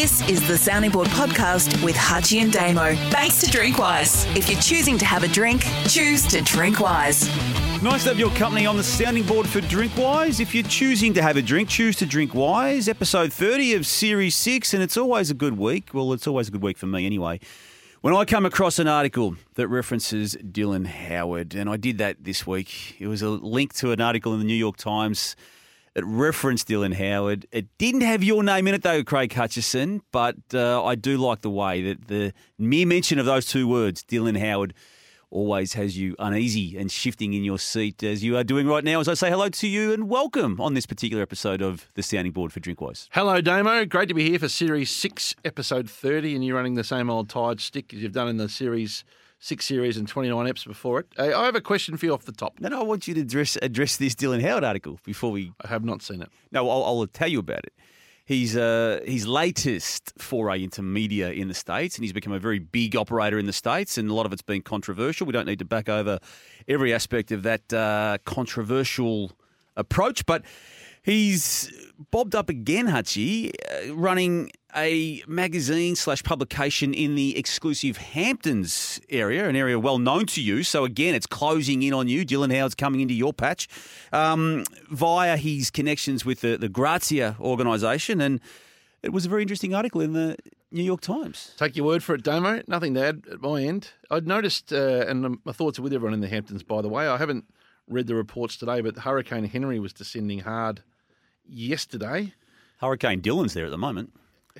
This is the Sounding Board podcast with Hutchie and Damo. Thanks to Drinkwise. If you're choosing to have a drink, choose to drink wise. Nice to have your company on the sounding board for Drinkwise. If you're choosing to have a drink, choose to drink wise. Episode 30 of Series 6, and it's always a good week. Well, it's always a good week for me anyway. When I come across an article that references Dylan Howard, and I did that this week, it was a link to an article in the New York Times it referenced Dylan Howard. It didn't have your name in it, though, Craig Hutchison, but uh, I do like the way that the mere mention of those two words, Dylan Howard, always has you uneasy and shifting in your seat as you are doing right now as I say hello to you and welcome on this particular episode of the Sounding Board for Drinkwise. Hello, Damo. Great to be here for Series 6, Episode 30, and you're running the same old tired stick as you've done in the Series six series and 29 eps before it. Uh, I have a question for you off the top. No, no, I want you to address, address this Dylan Howard article before we. I have not seen it. No, I'll, I'll tell you about it. He's uh, his latest foray into media in the States, and he's become a very big operator in the States, and a lot of it's been controversial. We don't need to back over every aspect of that uh, controversial approach, but he's bobbed up again, Hutchie, uh, running a magazine slash publication in the exclusive Hamptons area, an area well known to you. So again, it's closing in on you. Dylan Howard's coming into your patch um, via his connections with the, the Grazia organisation, and it was a very interesting article in the New York Times. Take your word for it, Damo. Nothing to add at my end. I'd noticed, uh, and my thoughts are with everyone in the Hamptons, by the way. I haven't read the reports today, but Hurricane Henri was descending hard yesterday. Hurricane Dylan's there at the moment.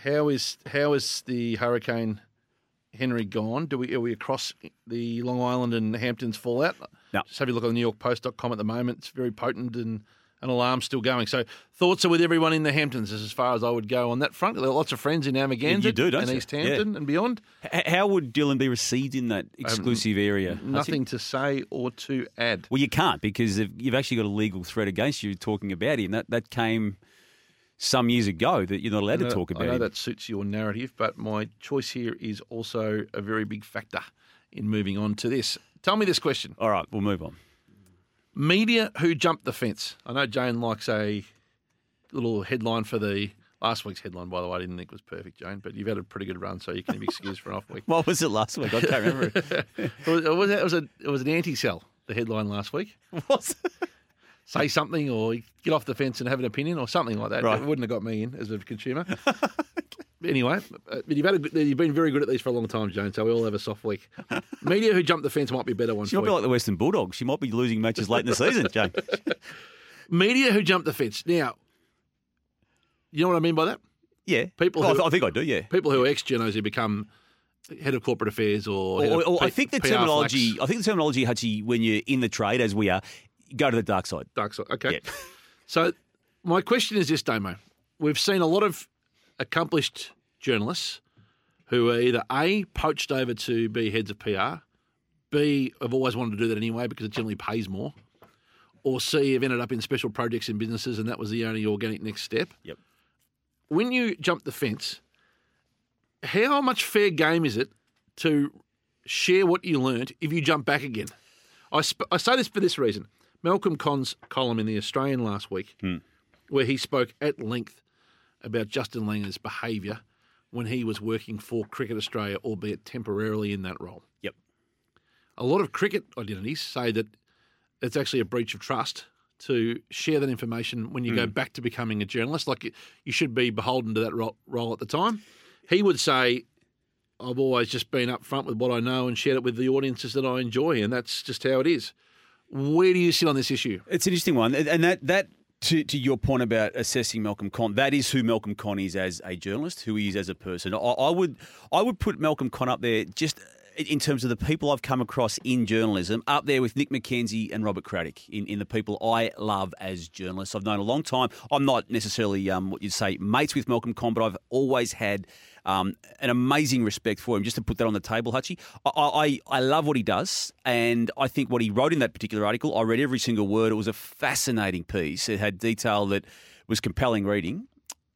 How is how is the Hurricane Henri gone? Do we are we across the Long Island and Hamptons fallout? No. Just have a look on NewYorkPost.com at the moment. It's very potent and an alarm still going. So thoughts are with everyone in the Hamptons as far as I would go on that front. There are lots of friends in Amagansett you do, don't and you? East Hampton Yeah. and beyond. H- how would Dylan be received in that um, exclusive area? Nothing to say or to add. Well, you can't because you've actually got a legal threat against you talking about him. That that came some years ago that you're not allowed know- to talk about I know him. that suits your narrative, but my choice here is also a very big factor in moving on to this. Tell me this question. All right, we'll move on. Media who jumped the fence. I know Jane likes a little headline for the last week's headline, by the way. I didn't think it was perfect, Jane, but you've had a pretty good run, so you can be excused for an off week. What was it last week? I can't remember. It was, it was, it was, a, it was an anti sell, the headline last week. Was Say something or get off the fence and have an opinion or something like that. Right. It wouldn't have got me in as a consumer. Anyway, uh, but you've, had a, good- you've been very good at these for a long time, Jane, so we all have a soft week. Media who jumped the fence might be a better one She for might be like the Western Bulldogs. She might be losing matches late in the season, Jane. Media who jumped the fence. Now, you know what I mean by that? Yeah. People Oh, I, who- I think I do, yeah. People who are ex-genos who become head of corporate affairs or, Or, or I P- think the PR terminology, flax. I think the terminology, Hutchie, when you're in the trade, as we are, go to the dark side. Dark side. Okay. Yeah. So my question is this, Damo. We've seen a lot of accomplished journalists who are either A, poached over to be heads of PR, B, have always wanted to do that anyway because it generally pays more, or C, have ended up in special projects in businesses and that was the only organic next step. Yep. When you jump the fence, how much fair game is it to share what you learnt if you jump back again? I, sp- I say this for this reason. Malcolm Conn's column in The Australian last week, hmm. where he spoke at length about Justin Langer's behaviour when he was working for Cricket Australia, albeit temporarily in that role. Yep. A lot of cricket identities say that it's actually a breach of trust to share that information when you go hmm. back to becoming a journalist. Like you- should be beholden to that ro- role at the time. He would say, I've always just been upfront with what I know and shared it with the audiences that I enjoy, and that's just how it is. Where do you sit on this issue? It's an interesting one, and that that to to your point about assessing Malcolm Conn, that is who Malcolm Conn is as a journalist, who he is as a person. I, I would I would put Malcolm Conn up there just in terms of the people I've come across in journalism, up there with Nick McKenzie and Robert Craddock in, in the people I love as journalists. I've known a long time. I'm not necessarily um, what you'd say mates with Malcolm Conn, but I've always had um, an amazing respect for him. Just to put that on the table, Hutchie, I, I, I love what he does, and I think what he wrote in that particular article, I read every single word. It was a fascinating piece. It had detail that was compelling reading.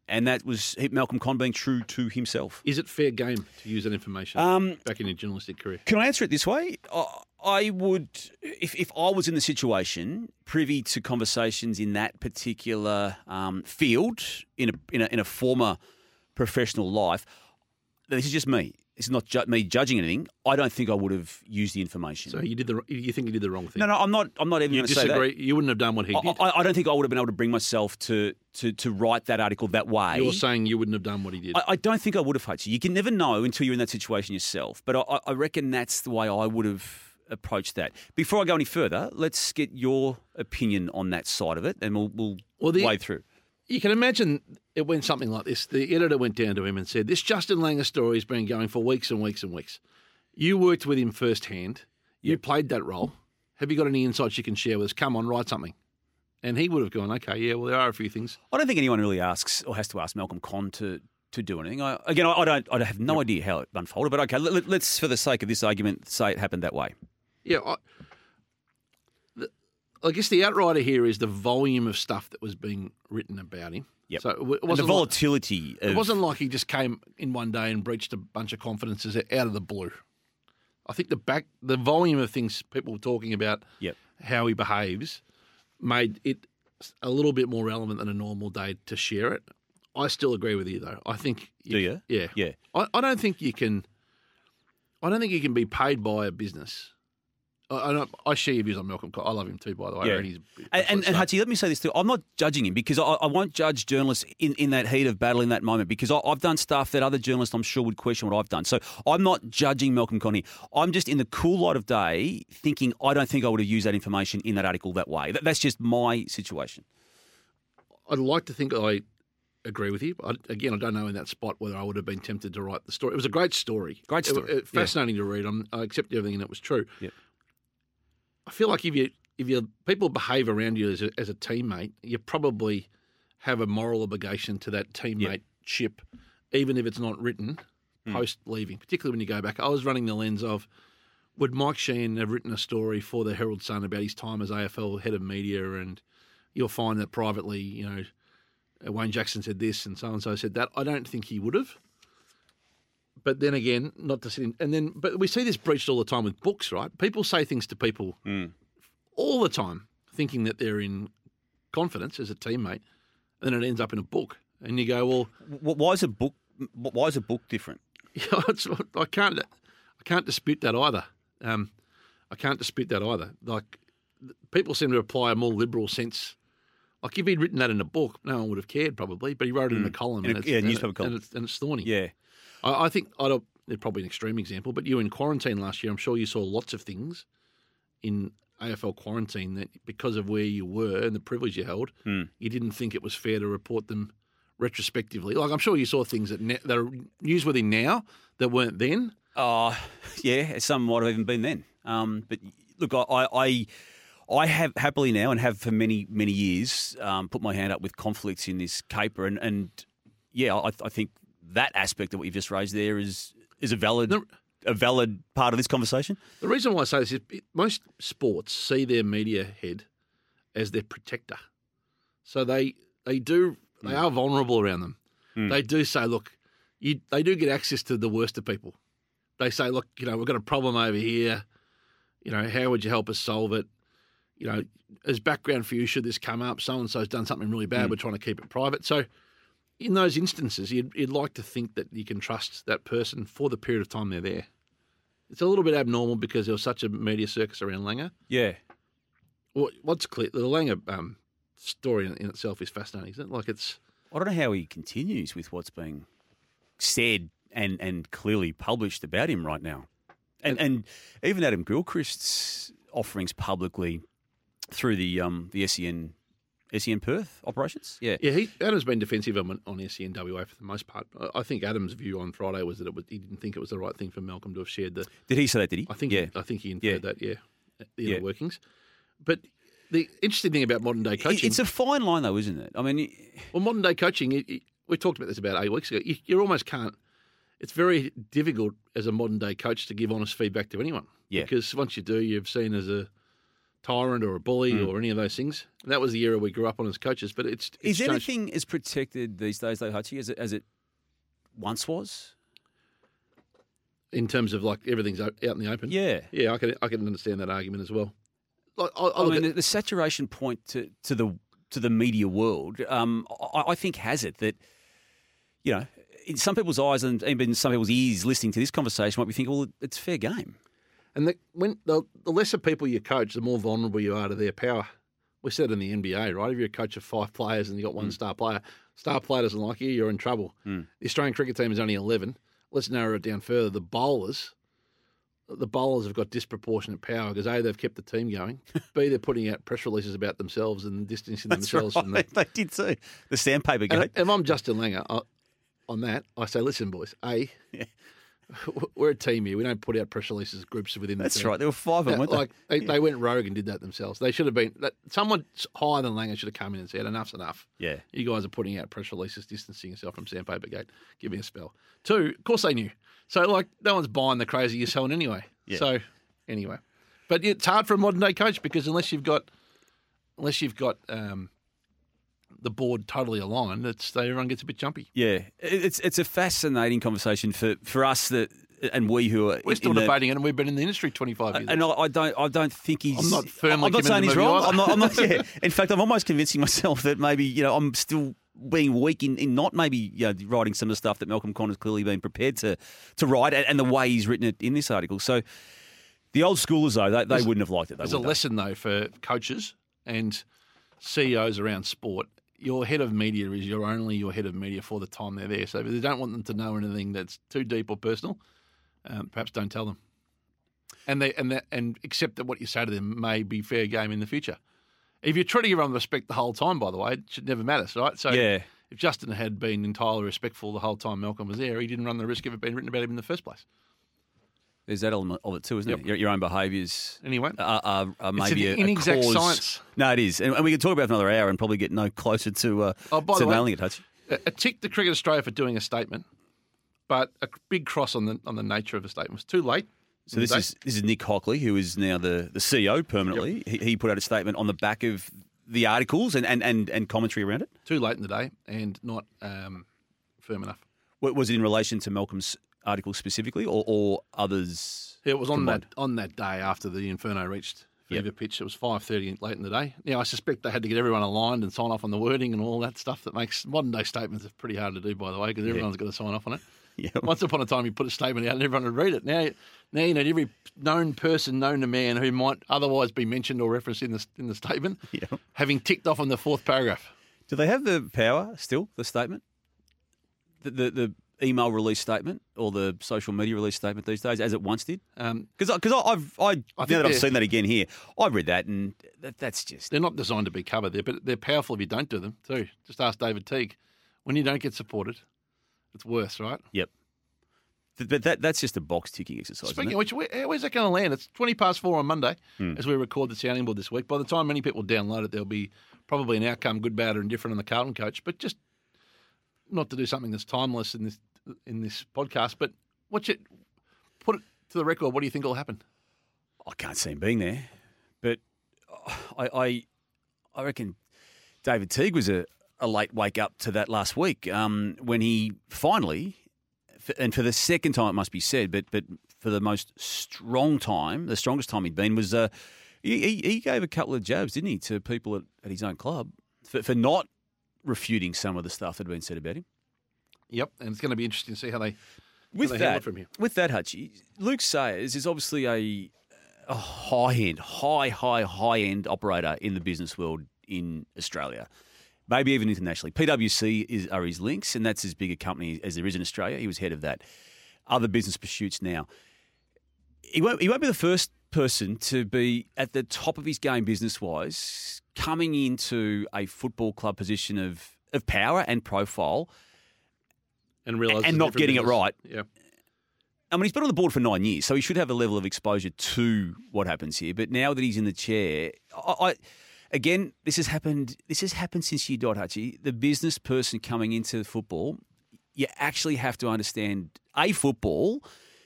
And that was Malcolm Conn being true to himself. Is it fair game to use that information Um, back in your journalistic career? Can I answer it this way? I, I would, if, if I was in the situation, privy to conversations in that particular um, field, in a, in a in a former professional life, this is just me. It's not ju- me judging anything. I don't think I would have used the information. So you did the you think you did the wrong thing? no, no, I'm not. I'm not even you going say that. disagree. You wouldn't have done what he I, did. I, I don't think I would have been able to bring myself to to to write that article that way. You're saying you wouldn't have done what he did. I, I don't think I would have, Hutchie. You You can never know until you're in that situation yourself. But I, I reckon that's the way I would have approached that. Before I go any further, let's get your opinion on that side of it, and we'll, we'll Well, the- wade through. You can imagine it went something like this. The editor went down to him and said, This Justin Langer story has been going for weeks and weeks and weeks. You worked with him firsthand. You played that role. Have you got any insights you can share with us? Come on, write something. And he would have gone, Okay, yeah, well, there are a few things. I don't think anyone really asks or has to ask Malcolm Conn to to do anything. I, again, I, I don't. I have no idea how it unfolded. But okay, let, us for the sake of this argument, say it happened that way. Yeah, I, I guess the outrider here is the volume of stuff that was being written about him. Yep. So it, w- it And the wasn't like, volatility. it wasn't like he just came in one day and breached a bunch of confidences out of the blue. I think the back the volume of things people were talking about Yep. how he behaves made it a little bit more relevant than a normal day to share it. I still agree with you though. I think Do you? Yeah. Yeah. I, I don't think you can. I don't think you can be paid by a business. I, I, I share your views on Malcolm. I love him too, by the way. Yeah. I reckon he's And, and, and star. Hutchie, let me say this too. I'm not judging him because I, I won't judge journalists in, in that heat of battle in that moment because I, I've done stuff that other journalists I'm sure would question what I've done. So I'm not judging Malcolm Connie. I'm just in the cool light of day thinking I don't think I would have used that information in that article that way. That, that's just my situation. I'd like to think I agree with you. I, again, I don't know in that spot whether I would have been tempted to write the story. It was a great story. Great story, it- yeah. fascinating to read. I'm, I accept everything and it was true. Yep. I feel like if you if you people behave around you as a, as a teammate, you probably have a moral obligation to that teammate ship, even if it's not written Hmm. post leaving. Particularly when you go back. I was running the lens of would Mike Sheehan have written a story for the Herald Sun about his time as AFL head of media and you'll find that privately, you know, Wayne Jackson said this and so and so said that. I don't think he would have. But then again, not to sit in, and then, but we see this breached all the time with books, right? People say things to people all the time, thinking that they're in confidence as a teammate, and then it ends up in a book, and you go, well, Why is a book? Why is a book different? Yeah, it's, I can't. I can't dispute that either. Um, I can't dispute that either. Like people seem to apply a more liberal sense. Like if he'd written that in a book, no one would have cared probably. But he wrote it in a column, In a- and it's, yeah, and newspaper it- column. and it's, and it's thorny. Yeah. I, I think I don't. They're probably an extreme example, but you were in quarantine last year. I'm sure you saw lots of things in AFL quarantine that because of where you were and the privilege you held, Hmm. you didn't think it was fair to report them retrospectively. Like I'm sure you saw things that ne- that are newsworthy now that weren't then. Uh, yeah, some might have even been then. Um, but look, I, I, I, I have happily now and have for many, many years um, put my hand up with conflicts in this caper. And, and yeah, I, I think that aspect of what you've just raised there is, is a valid, No. a valid part of this conversation. The reason why I say this is it- most sports see their media head as their protector. So they they do they hmm. are vulnerable around them. Hmm. They do say, look, you, they do get access to the worst of people. They say, look, you know, we've got a problem over here. You know, how would you help us solve it? You know, as background for you, should this come up, so and so's done something really bad. Hmm. We're trying to keep it private. So, in those instances, you'd, you'd like to think that you can trust that person for the period of time they're there. It's a little bit abnormal because there was such a media circus around Langer. Yeah. What, what's clear, the Langer um, story in, in itself is fascinating, isn't it? Like it's I don't know how he continues with what's being said and, and clearly published about him right now. And and even Adam Gilchrist's offerings publicly through the um the SEN SEN Perth operations. Yeah. yeah. He, Adam's been defensive on, on SENWA for the most part. I, I think Adam's view on Friday was that it was, he didn't think it was the right thing for Malcolm to have shared the. Did he say that, did he? I think yeah. I think he inferred Yeah. that. Yeah, the Yeah. workings. But the interesting thing about modern day coaching, It's a fine line though, isn't it? I mean well, modern day coaching, it, we talked about this about eight weeks ago. You, you almost can't. It's very difficult as a modern day coach to give honest feedback to anyone. Yeah. Because once you do, you're seen as a tyrant or a bully Mm. or any of those things. And that was the era we grew up on as coaches. But it's, it's is changed. anything as protected these days though, Hutchie, as it as it once was? in terms of like everything's out in the open. Yeah. yeah, I can I can understand that argument as well. Like, I, I I mean, at- the, the saturation point to, to the to the media world, um, I, I think has it that you know in some people's eyes and even some people's ears listening to this conversation might be thinking, well, it's fair game. And the, when the, the lesser people you coach, the more vulnerable you are to their power. We said in the NBA, right? If you're a coach of five players and you got one mm. star player, star player doesn't like you, you're in trouble. Mm. The Australian cricket team is only 11. Let's narrow it down further. The bowlers, the bowlers have got disproportionate power because A, they've kept the team going. B, they're putting out press releases about themselves and distancing themselves from the. they did too. The sandpaper And gate. if I'm Justin Langer I, on that, I say, listen, boys, A, we're a team here. We don't put out press releases, groups within the That's team. right. There were five of them, Yeah, weren't they? like they, they went rogue and did that themselves. They should have been that, someone higher than Langer should have come in and said, "Enough's enough. Yeah. You guys are putting out press releases, distancing yourself from Sandpaper Gate. Give me a spell." Two, of course they knew. So like no one's buying the crazy you're selling anyway. Yeah. So anyway, but it's hard for a modern day coach because unless you've got unless you've got um, the board totally aligned, it's everyone gets a bit jumpy. Yeah, it's it's a fascinating conversation for, for us that and we who are We're still in the- debating it, and we've been in the industry 25 years. And I, I don't, I don't think he's. I'm not firmly I'm not saying he's wrong. I'm not. I'm not. Yeah. In fact, I'm almost convincing myself that maybe you know I'm still being weak in, in not maybe you know, writing some of the stuff that Malcolm Connor's clearly been prepared to to write and, and the way he's written it in this article. So the old schoolers though, they, they wouldn't have liked it. They There's a lesson though for coaches and CEOs around sport. Your head of media is your only your head of media for the time they're there. So if they don't want them to know anything that's too deep or personal, um, perhaps don't tell them. And they and that and accept that what you say to them may be fair game in the future. If you're treating everyone with respect the whole time, by the way, it should never matter, right? So Yeah. if Justin had been entirely respectful the whole time Malcolm was there, he didn't run the risk of it being written about him in the first place. There's that element of it too, isn't Yep. it? Your, your own behaviours. Anyway, Are, are, are maybe an a, a inexact cause. science. No, it is, and, and we can talk about it for another hour and probably get no closer to uh, Oh, by to the way- nailing it, Hutch. a a tick to Cricket Australia for doing a statement, but a big cross on the on the nature of the statement. It was too late. So this is this is Nick Hockley, who is now the, the CEO permanently. He, he put out a statement on the back of the articles and, and, and, and commentary around it. too late in the day and not um, firm enough. Wa- Was it in relation to Malcolm's article specifically, or, or others? It was on combined? that on that day after the Inferno reached Yep. fever pitch. It was five thirty late in the day. Now I suspect they had to get everyone aligned and sign off on the wording and all that stuff that makes modern day statements are pretty hard to do, by the way, because everyone's got to sign off on it. Yeah. Once upon a time, you put a statement out and everyone would read it. Now, now you need every known person, known to man who might otherwise be mentioned or referenced in the in the statement, Yeah. having ticked off on the fourth paragraph. Do they have the power still? The statement, the, the the email release statement, or the social media release statement these days, as it once did? Um, Because because I've I, I now that I've seen that again here, I read that and that, that's just they're not designed to be covered there, but they're powerful if you don't do them too. Just ask David Teague. When you don't get supported, it's worse, right? yep. But that that's just a box ticking exercise. Speaking of which, where, where's that going to land? It's 20 past four on Monday Hmm. as we record the sounding board this week. By the time many people download it, there'll be probably an outcome, good, bad, or indifferent on the Carlton coach. But just not to do something that's timeless in this in this podcast, but watch it, put it to the record. What do you think will happen? I can't see him being there, but I I, I reckon David Teague was a, a late wake up to that last week um, when he finally, and for the second time it must be said, but but for the most strong time, the strongest time he'd been was uh, he, he he gave a couple of jabs, didn't he, to people at, at his own club for, for not refuting some of the stuff that had been said about him. Yep, and it's going to be interesting to see how they With they that, from here. with that, Hutchie, Luke Sayers is obviously a, a high end, high, high, high end operator in the business world in Australia, maybe even internationally. PwC is are his links, and that's as big a company as there is in Australia. He was head of that. Other business pursuits now. He won't, he won't be the first person to be at the top of his game business wise, coming into a football club position of, of power and profile. and And not getting it right. Yeah, I mean, he's been on the board for nine years, so he should have a level of exposure to what happens here. But now that he's in the chair, I, I again, this has happened. This has happened since you died, Hutchie. The business person coming into football, you actually have to understand a football,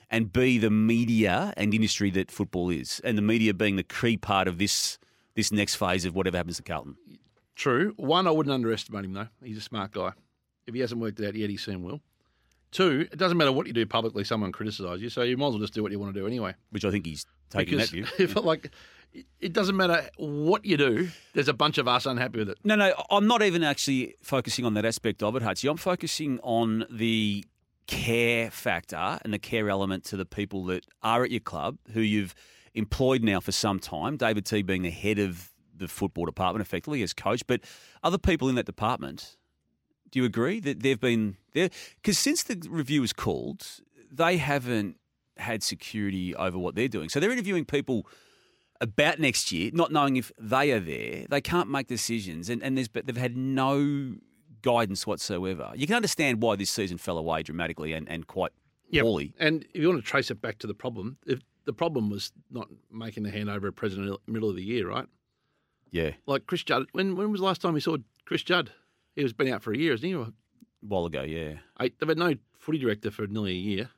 and b the media and industry that football is, and the media being the key part of this this next phase of whatever happens to Carlton. True. One, I wouldn't underestimate him though. He's a smart guy. If he hasn't worked it out yet, he soon will. Two, it doesn't matter what you do publicly, someone criticises you, so you might as well just do what you want to do anyway. Which I think he's taking Because that view. like, it doesn't matter what you do. There's a bunch of us unhappy with it. No, no, I'm not even actually focusing on that aspect of it, Hutchie. I'm focusing on the care factor and the care element to the people that are at your club who you've employed now for some time. David T being the head of the football department, effectively as coach, but other people in that department. Do you agree that they've been there? Because since the review was called, they haven't had security over what they're doing. So they're interviewing people about next year, not knowing if they are there. They can't make decisions, and, and there's but they've had no guidance whatsoever. You can understand why this season fell away dramatically and, and quite Yep. poorly. And if you want to trace it back to the problem, if the problem was not making the handover of president in the middle of the year, right? Yeah, Like Chris Judd. When when was the last time we saw Chris Judd? He was been out for a year, hasn't he? A while ago, yeah. Eight, they've had no footy director for nearly a year.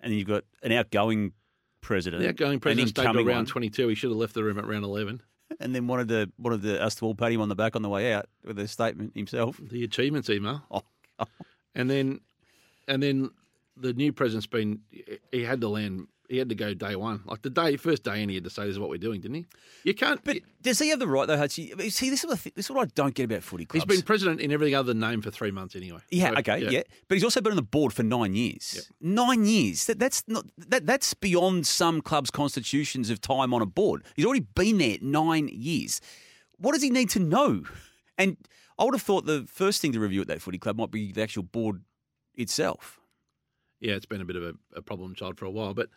And then you've got an outgoing president, The outgoing president stayed to round 22. He should have left the room at round 11. and then wanted to wanted to us to all pat him on the back on the way out with a statement himself. The achievements email. Oh, And then, and then the new president's been. He had to land. He had to go day one, like the day first day, and he had to say, "This is what we're doing," didn't he? You can't. But does he have the right though, Hutchie? See, this is, what I this is what I don't get about footy clubs. He's been president in everything other than name for three months anyway. Yeah, So, okay, yeah. But he's also been on the board for nine years. Nine years. That, that's not that, that's beyond some clubs' constitutions of time on a board. He's already been there nine years. What does he need to know? And I would have thought the first thing to review at that footy club might be the actual board itself. yeah, it's been a bit of a, a problem child for a while. But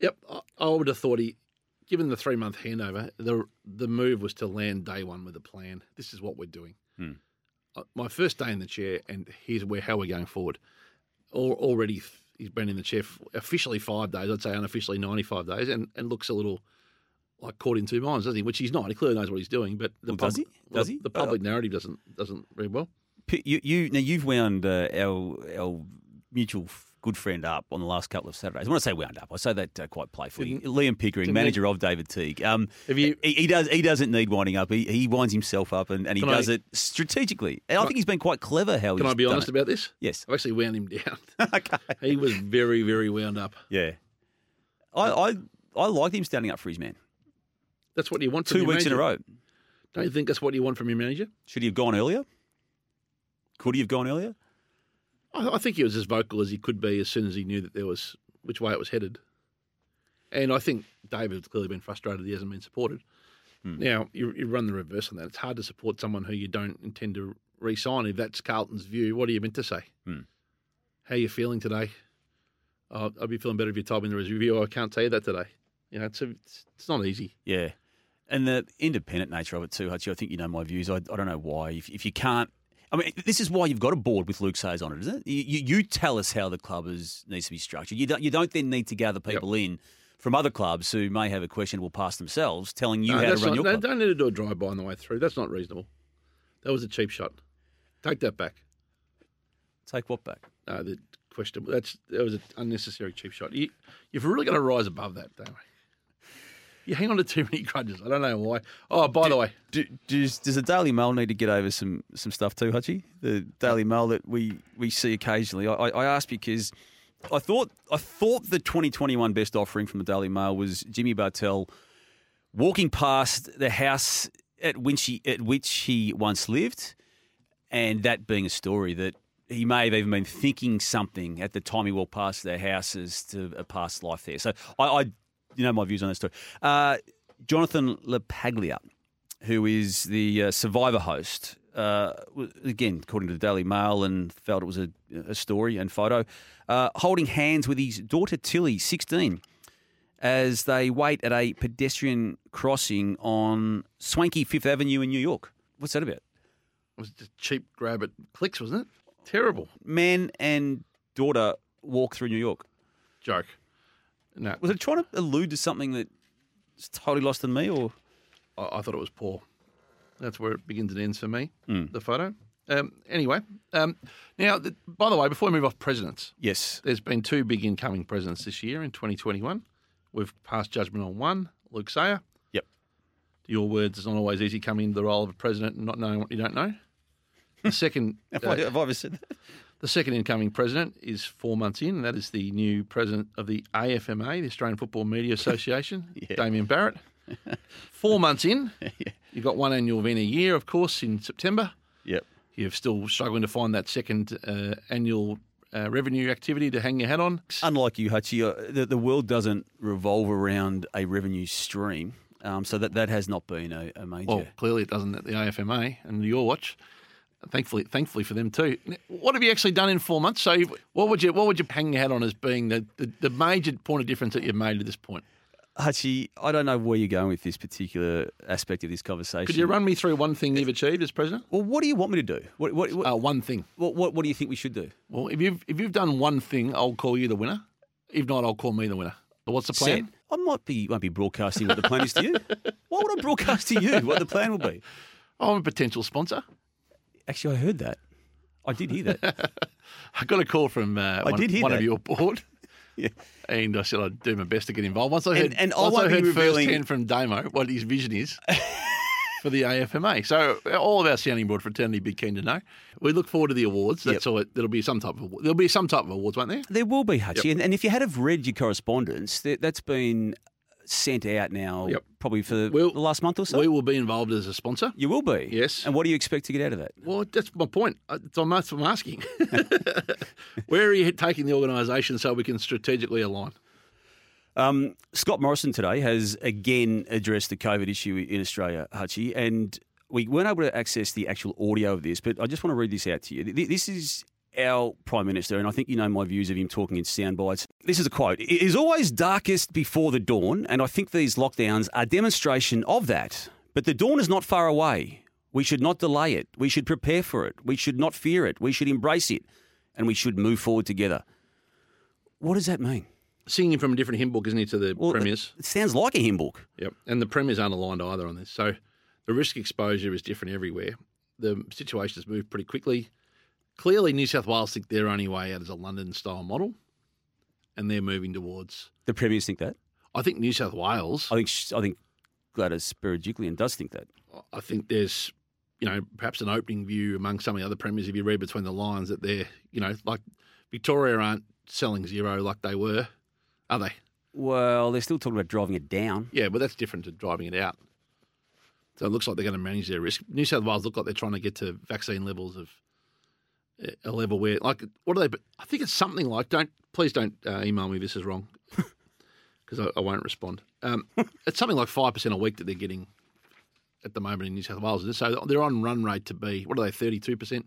yep, I, would have thought he, given the three month handover, the the move was to land day one with a plan. This is what we're doing. Hmm. Uh, My first day in the chair, and here's where how we're going forward. Already, he's been in the chair officially five days. I'd say unofficially ninety five days, and, and looks a little. Like caught in two minds, doesn't he? Which he's not. He clearly knows what he's doing, but the Well, does he? Does he? The public narrative doesn't doesn't read well. You, you now you've wound uh, our our mutual good friend up on the last couple of Saturdays. When I say wound up, I say that uh, quite playfully. Liam Pickering, manager of David Teague. Um, you- he, he does he doesn't need winding up. He, he winds himself up and, and he Can I- does it strategically. And I think he's been quite clever. How Can I be honest it. about this? Yes. I've actually wound him down. okay. he was very, very wound up. Yeah. I, I I liked him standing up for his man. That's what you want from Two weeks in a manager. row. Don't you think that's what you want from your manager? Should he have gone earlier? Could he have gone earlier? I, I think he was as vocal as he could be as soon as he knew that there was which way it was headed. And I think David's clearly been frustrated he hasn't been supported. Hmm. Now you, you run the reverse on that. It's hard to support someone who you don't intend to re-sign. If that's Carlton's view, what are you meant to say? Hmm. How are you feeling today? Oh, I'd be feeling better if you told me in the review. I can't tell you that today. You know, it's a, it's, it's not easy. Yeah. And the independent nature of it too, Hutchie, I think you know my views. I, I don't know why. If, if you can't, I mean, this is why you've got a board with Luke Sayers on it, isn't it? You, you, tell us how the club is, needs to be structured. You don't, you don't then need to gather people in from other clubs who may have a questionable past themselves telling you No, how to run not- your they club. don't need to do a drive by on the way through. That's not reasonable. That was a cheap shot. Take that back. Take what back? No, the question that's that was an unnecessary cheap shot. You, you've really got to rise above that, don't we? You hang on to too many grudges. I don't know why. Oh, by the way, Do, does, does the Daily Mail need to get over some, some stuff too, Hutchie? The Daily Mail that we, we see occasionally. I, I I ask because I thought I thought the 2021 best offering from the Daily Mail was Jimmy Bartel walking past the house at which he, at which he once lived, and that being a story that he may have even been thinking something at the time he walked past their house as to a past life there. So I, I you know my views on that story. Uh, Jonathan LaPaglia, who is the uh, Survivor host, uh, again according to the Daily Mail, and felt it was a, a story and photo, uh, holding hands with his daughter Tilly, sixteen as they wait at a pedestrian crossing on swanky Fifth Avenue in New York. What's that about? it was a cheap grab at clicks, wasn't it? Terrible Man and daughter walk through New York. joke. No, Was it trying to allude to something that's totally lost on me, or I, I thought it was poor. That's where it begins and ends for me. Hmm. The photo. Um, anyway, um, now the, by the way, before we move off presidents, yes? There's been two big incoming presidents this year in 2021. We've passed judgment on one, Luke Sayer. Yep. Your words, it's not always easy coming into the role of a president and not knowing what you don't know. The second, Have, uh, I, have I ever said that? The second incoming president is four months in, and that is the new president of the AFMA, the Australian Football Media Association, Damian Barrett. Four months in, you've got one annual event a year, of course, in September. Yep. You're still struggling to find that second uh, annual uh, revenue activity to hang your hat on. Unlike you, Hutchie, uh, the, the world doesn't revolve around a revenue stream. Um, so that, that has not been a, a major. Well, clearly it doesn't at the AFMA and your watch. Thankfully, thankfully for them too. What have you actually done in four months? So, what would you what would you hang your hat on as being the, the, the major point of difference that you've made to this point? Hutchie, I don't know where you're going with this particular aspect of this conversation. Could you run me through one thing you've achieved as president? Well, what do you want me to do? What, what, what, Uh, one thing. what, what, what do you think we should do? Well, if you've if you've done one thing, I'll call you the winner. If not, I'll call me the winner. So what's the plan? Set. I might be won't be broadcasting what the plan is to you. Why would I broadcast to you what the plan will be? I'm a potential sponsor. Actually, I heard that. I did hear that. I got a call from uh, one, did hear one of your board. Yeah. And I said I'd do my best to get involved. Once I heard, And- and I once I won't be heard revealing- firsthand from Damo what his vision is for the AFMA. So all of our sounding board fraternity be keen to know. We look forward to the awards. That's all. It, there'll be some type of there'll be some type of awards, won't there? There will be, Hutchie. And, and if you had have read your correspondence, that, that's been sent out now Yep. probably for the, We'll- the last month or so. We will be involved as a sponsor. you will be. Yes. And what do you expect to get out of that? Well, that's my point. Uh, That's what I'm asking. Where are you taking the organisation so we can strategically align? Um, Scott Morrison today has again addressed the COVID issue in Australia, Hutchie, and we weren't able to access the actual audio of this, but I just want to read this out to you. This is our Prime Minister, and I think you know my views of him talking in sound bites. This is a quote It is always darkest before the dawn, and I think these lockdowns are demonstration of that. But the dawn is not far away. We should not delay it. We should prepare for it. We should not fear it. We should embrace it, and we should move forward together. What does that mean? Singing from a different hymn book, isn't he, to the Well, premiers? It sounds like a hymn book. Yep. And the premiers aren't aligned either on this. So the risk exposure is different everywhere. The situation has moved pretty quickly. Clearly, New South Wales think their only way out is a London style model, and they're moving towards. The premiers think that. I think New South Wales. I think I think Gladys Berejiklian does think that. I think there's, you know, perhaps an opening view among some of the other premiers if you read between the lines that they're, you know, like Victoria aren't selling zero like they were, are they? Well, they're still talking about driving it down. Yeah, but that's different to driving it out. So it looks like they're going to manage their risk. New South Wales look like they're trying to get to vaccine levels of a level where, like, what are they? I think it's something like. Don't please don't uh, email me. This is wrong because I, I won't respond. Um, it's something like five percent a week that they're getting at the moment in New South Wales. So they're on run rate to be what are they? Thirty-two percent.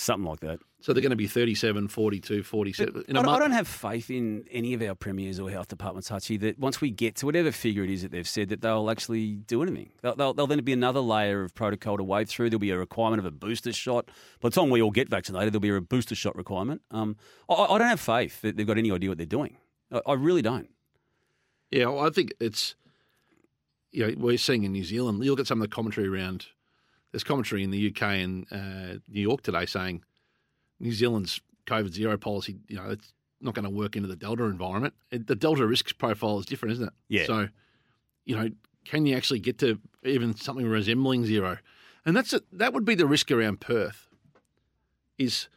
Something like that. So they're going to be 37, 42, 47. In a I, don't- I don't have faith in any of our premiers or health departments, Hutchie, that once we get to whatever figure it is that they've said, that they'll actually do anything. They'll, they'll, there'll then be another layer of protocol to wade through. There'll be a requirement of a booster shot. By the time we all get vaccinated, there'll be a booster shot requirement. Um, I, I don't have faith that they've got any idea what they're doing. I, I really don't. Yeah, well, I think it's you know we're seeing in New Zealand. You look at some of the commentary around. There's commentary in the UK and uh, New York today saying New Zealand's COVID zero policy. You know, it's not going to work into the Delta environment. It, the Delta risk profile is different, isn't it? Yeah. So, you know, can you actually get to even something resembling zero? And that's a, that would be the risk around Perth. Is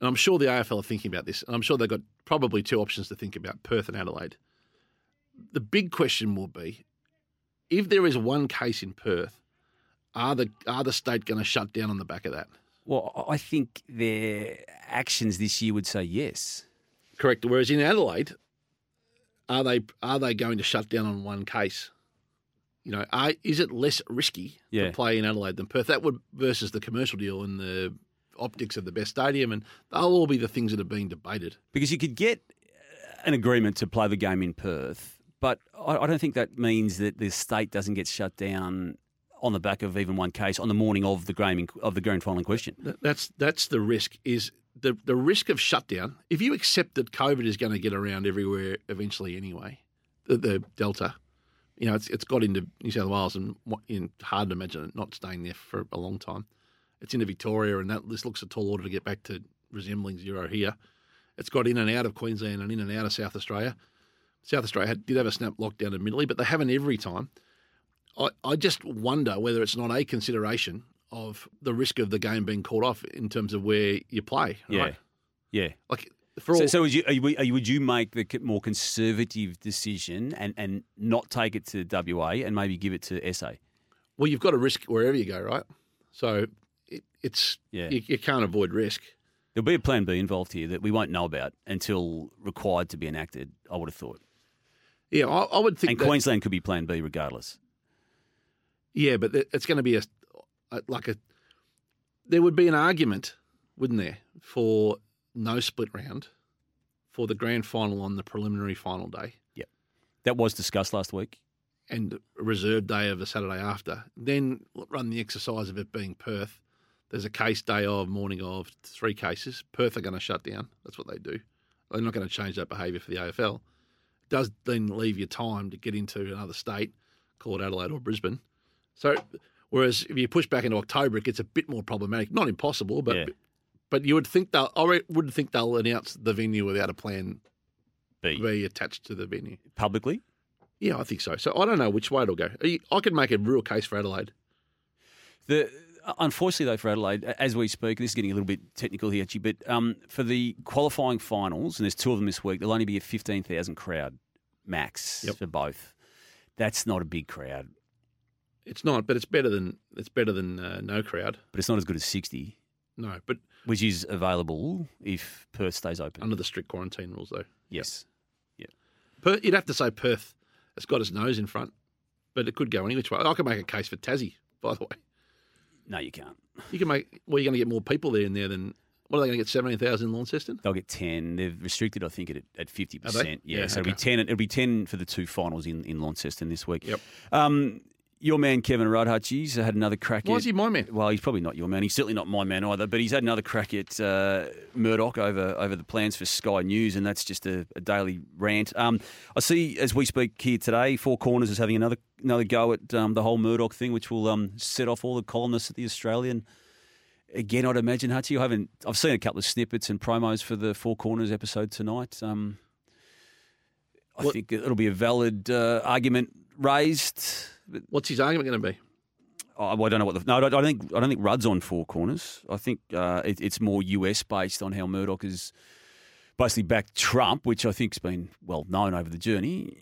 and I'm sure the AFL are thinking about this, and I'm sure they've got probably two options to think about: Perth and Adelaide the big question will be if there is one case in Perth, are the are the state going to shut down on the back of that? Well, I think their actions this year would say yes. Correct. Whereas in Adelaide, are they are they going to shut down on one case? You know, are, is it less risky Yeah. to play in Adelaide than Perth? That would versus the commercial deal and the optics of the best stadium, and they'll all be the things that are being debated. Because you could get uh, an agreement to play the game in Perth, but I, I don't think that means that the state doesn't get shut down on the back of even one case on the morning of the in, of the grand final in question. That's that's the risk. Is the the risk of shutdown? If you accept that COVID is going to get around everywhere eventually anyway, the, the Delta, you know, it's it's got into New South Wales and hard to imagine it not staying there for a long time. It's into Victoria, and that this looks a tall order to get back to resembling zero here. It's got in and out of Queensland and in and out of South Australia. South Australia had, did have a snap lockdown admittedly, but they haven't every time. I, I just wonder whether it's not a consideration of the risk of the game being called off in terms of where you play. Yeah, Right? yeah. Like for all, So, so would you, are you, are you- would you make the more conservative decision and, and not take it to WA and maybe give it to SA? well, you've got to risk wherever you go, right? So it, it's Yeah. you, you can't avoid risk. There'll be a plan B involved here that we won't know about until required to be enacted. I would have thought, Yeah, I, I would think and that, Queensland could be plan B regardless. Yeah, but it's going to be a, a like a. There would be an argument, wouldn't there, for no split round, for the grand final on the preliminary final day, Yep, That was discussed last week. and reserve day of the Saturday after. Then run the exercise of it being Perth. There's a case day of, morning of, three cases. Perth are going to shut down. That's what they do. They're not going to change that behaviour for the AFL. It does then leave you time to get into another state, call it Adelaide or Brisbane. So, whereas if you push back into October, it gets a bit more problematic. Not impossible, but Yeah. but you would think they'll. I wouldn't think they'll announce the venue without a plan B B attached to the venue. publicly. Yeah, I think so. So I don't know which way it'll go. I could make a real case for Adelaide. The unfortunately though for Adelaide, as we speak, this is getting a little bit technical here, actually, but um, for the qualifying finals, and there's two of them this week, there'll only be a fifteen thousand crowd max Yep. for both. That's not a big crowd, It's not, but it's better than it's better than uh, no crowd. but it's not as good as sixty, No, but which is available if Perth stays open. under the strict quarantine rules, though. yes. Yeah. Perth, you'd have to say Perth has got its nose in front, but it could go any which way. I could make a case for Tassie, by the way. No, you can't. You can make. Well, you're going to get more people there in there than. What are they going to get? Seventeen thousand in Launceston. They'll get ten. They've restricted, I think, it at fifty percent. Yeah, Yeah, so it'll be ten. It'll be ten for the two finals in in Launceston this week. Yep. Um, your man Kevin Rudd Hutchies had another crack. Why at, is he my man? Well, he's probably not your man. He's certainly not my man either. But he's had another crack at uh, Murdoch over over the plans for Sky News, and that's just a, a daily rant. Um, I see as we speak here today, Four Corners is having another another go at um, the whole Murdoch thing, which will um, set off all the columnists at the Australian. Again, I'd imagine Hutchie. I haven't. I've seen a couple of snippets and promos for the Four Corners episode tonight. Um, I What- think it'll be a valid uh, argument raised. What's his argument going to be? Oh, well, I don't know what the no. I don't think I don't think Rudd's on four corners. I think uh, it, it's more US based on how Murdoch has basically backed Trump, which I think's been well known over the journey.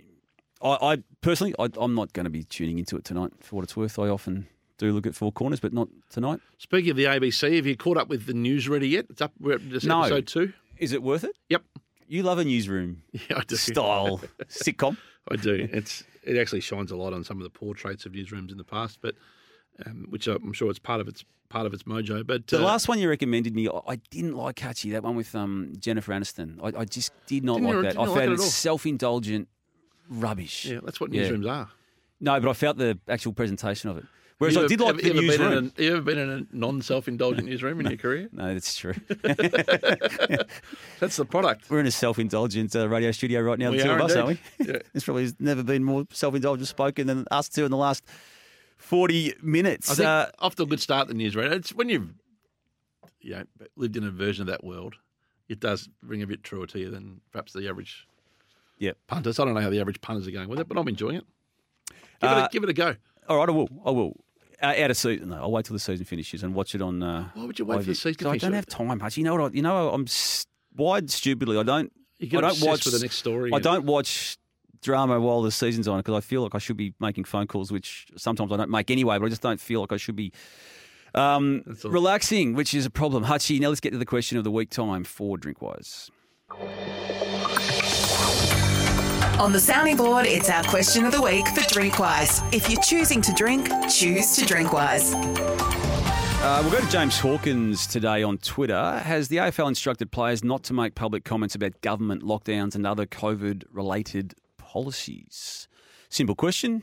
I, I personally, I, I'm not going to be tuning into it tonight for what it's worth. I often do look at four corners, but not tonight. Speaking of the ABC, have you caught up with the Newsreader yet? It's up. We're to this No. episode two. Is it worth it? Yep. You love a newsroom Yeah, I style sitcom. I do. It's it actually shines a light on some of the poor traits of newsrooms in the past, but um, which I'm sure it's part of its part of its mojo. But The uh, last one you recommended me, I- didn't like catchy that one with um, Jennifer Aniston. I, I just did not like you- that. I you like found it it self indulgent rubbish. yeah, that's what Yeah. newsrooms are. No, but I felt the actual presentation of it. Whereas You I did like have the you ever been in newsroom. a, you ever been in a non-self-indulgent newsroom in your career? No, that's true. That's the product. We're in a self-indulgent uh, radio studio right now, We the two are of us, aren't we? Yeah. There's probably never been more self-indulgent spoken than us two in the last 40 minutes. I think Uh, off to a good start. The Newsreader. It's when you've you know lived in a version of that world, it does ring a bit truer to you than perhaps the average yeah. punters. I don't know how the average punters are going with it, but I'm enjoying it. Give, it, Uh, a, give it a go. All right, I will. I will. Uh, out of season, no, I'll wait till the season finishes and watch it on. Uh, Why would you wait for the season to 'Cause I don't have time, Hutch. You know what? I, you know, I'm wide stupidly. I don't. You I get don't watch with the next story. I don't watch drama while the season's on because I feel like I should be making phone calls, which sometimes I don't make anyway. But I just don't feel like I should be um, relaxing, which is a problem. Hutchie, now let's get to the question of the week time for Drinkwise. On the sounding board, it's our question of the week for Drinkwise. If you're choosing to drink, choose to Drinkwise. Uh, we'll go to James Hawkins today on Twitter. Has the AFL instructed players not to make public comments about government lockdowns and other COVID related policies? Simple question.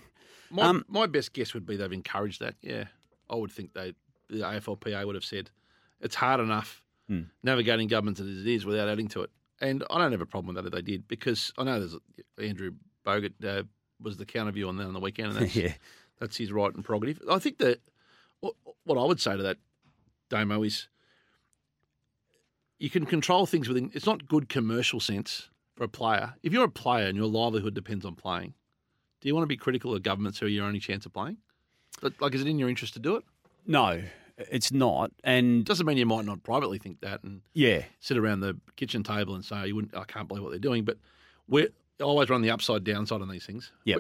My, Um, my best guess would be they've encouraged that. Yeah, I would think they the AFLPA would have said it's hard enough Hmm. navigating government as it is without adding to it. And I don't have a problem with that if they did because I know there's Andrew Bogut uh, was the counter view on that on the weekend, and that's, yeah. that's his right and prerogative. I think that what, what I would say to that, Damo, is you can control things within. It's not good commercial sense for a player. If you're a player and your livelihood depends on playing, do you want to be critical of governments who are your only chance of playing? Like, like, is it in your interest to do it? No, it's not. And Doesn't mean you might not privately think that and yeah, "Oh, sit around the kitchen table and say, "You wouldn't, I can't believe what they're doing." But we're I always run the upside downside on these things. Yeah,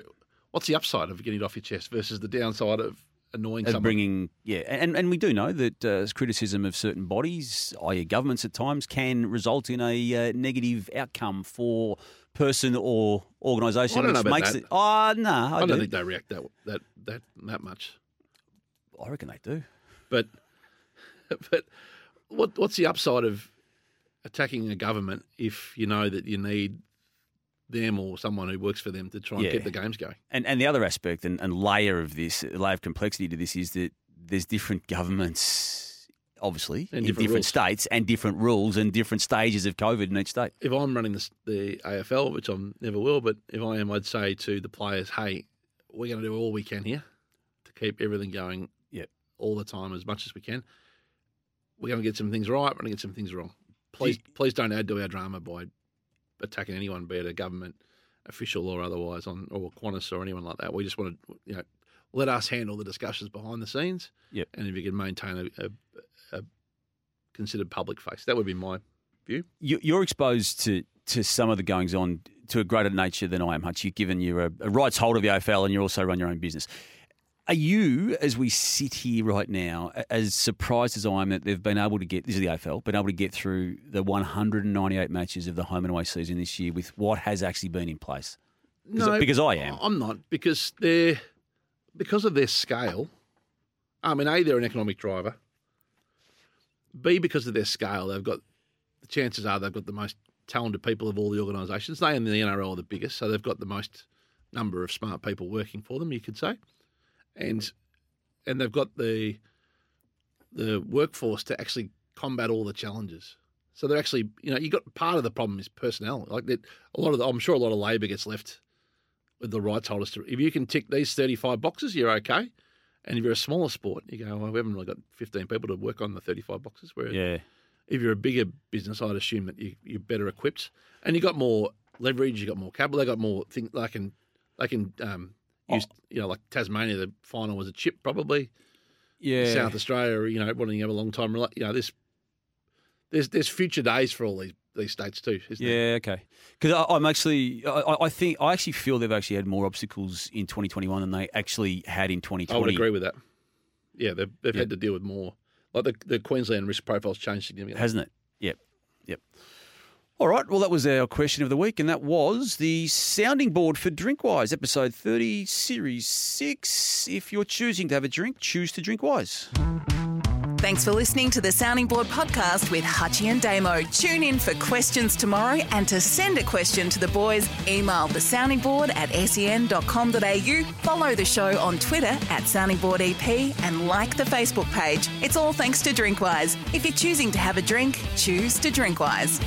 What's the upside of getting it off your chest versus the downside of annoying of someone. bringing yeah, and and we do know that uh, criticism of certain bodies, i.e., governments, at times can result in a uh, negative outcome for person or organisation. I don't know which makes that. it. Oh no, I, I don't think they react that that that that much. I reckon they do. But but what what's the upside of attacking a government if you know that you need them or someone who works for them to try and Yeah. keep the games going? And and the other aspect and, and layer of this, layer of complexity to this is that there's different governments, obviously, And in different different states and different rules and different stages of COVID in each state. If I'm running the, the AFL, which I never will, but if I am, I'd say to the players, "Hey, we're going to do all we can here to keep everything going. All the time as much as we can. We're going to get some things right. We're going to get some things wrong. Please, please don't add to our drama by attacking anyone, be it a government official or otherwise, on or Qantas or anyone like that. We just want to, you know, let us handle the discussions behind the scenes. Yep. And if you can maintain a, a, a considered public face, that would be my view. You, you're exposed to to some of the goings on to a greater nature than I am, Hutch. You've given you're a, a rights holder of the AFL and you also run your own business. Are you, as we sit here right now, as surprised as I am that they've been able to get this is the AFL, been able to get through the 198 matches of the home and away season this year with what has actually been in place? Because- because I am. I'm not because they're because of their scale. I mean, a they're an economic driver. B because of their scale, they've got the chances are they've got the most talented people of all the organisations. They and the NRL are the biggest, so they've got the most number of smart people working for them. You could say, and and they've got the the workforce to actually combat all the challenges. So they're actually, you know, you got part of the problem is personnel. Like that, a lot of the, I'm sure a lot of labour gets left with the rights holders. To, if you can tick these 35 boxes, you're okay. And if you're a smaller sport, you go, well, we haven't really got 15 people to work on the 35 boxes. Where Yeah. if you're a bigger business, I'd assume that you, you're better equipped and you got more leverage, you got more capital, they got more things. They can, they can um, Oh. use, you know, like Tasmania, the final was a chip probably. Yeah. South Australia, you know, wanting to have a long time, you know, this, there's there's future days for all these these states too, isn't there? Yeah, okay. Because I'm actually, I, I- I think, I actually feel they've actually had more obstacles in 2021 than they actually had in 2020. I would agree with that. Yeah, they've, they've Yeah. had to deal with more. Like the, the Queensland risk profile's changed significantly. hasn't it? Yep, yep. All right. Well, that was our question of the week, and that was the sounding board for Drinkwise, episode 30, series six. If you're choosing to have a drink, choose to drink wise. Thanks for listening to the Sounding Board podcast with Hutchy and Damo. Tune in for questions tomorrow and to send a question to the boys, email the sounding board at sen.com.au, follow the show on Twitter at soundingboardep and like the Facebook page. It's all thanks to Drinkwise. If you're choosing to have a drink, choose to Drinkwise.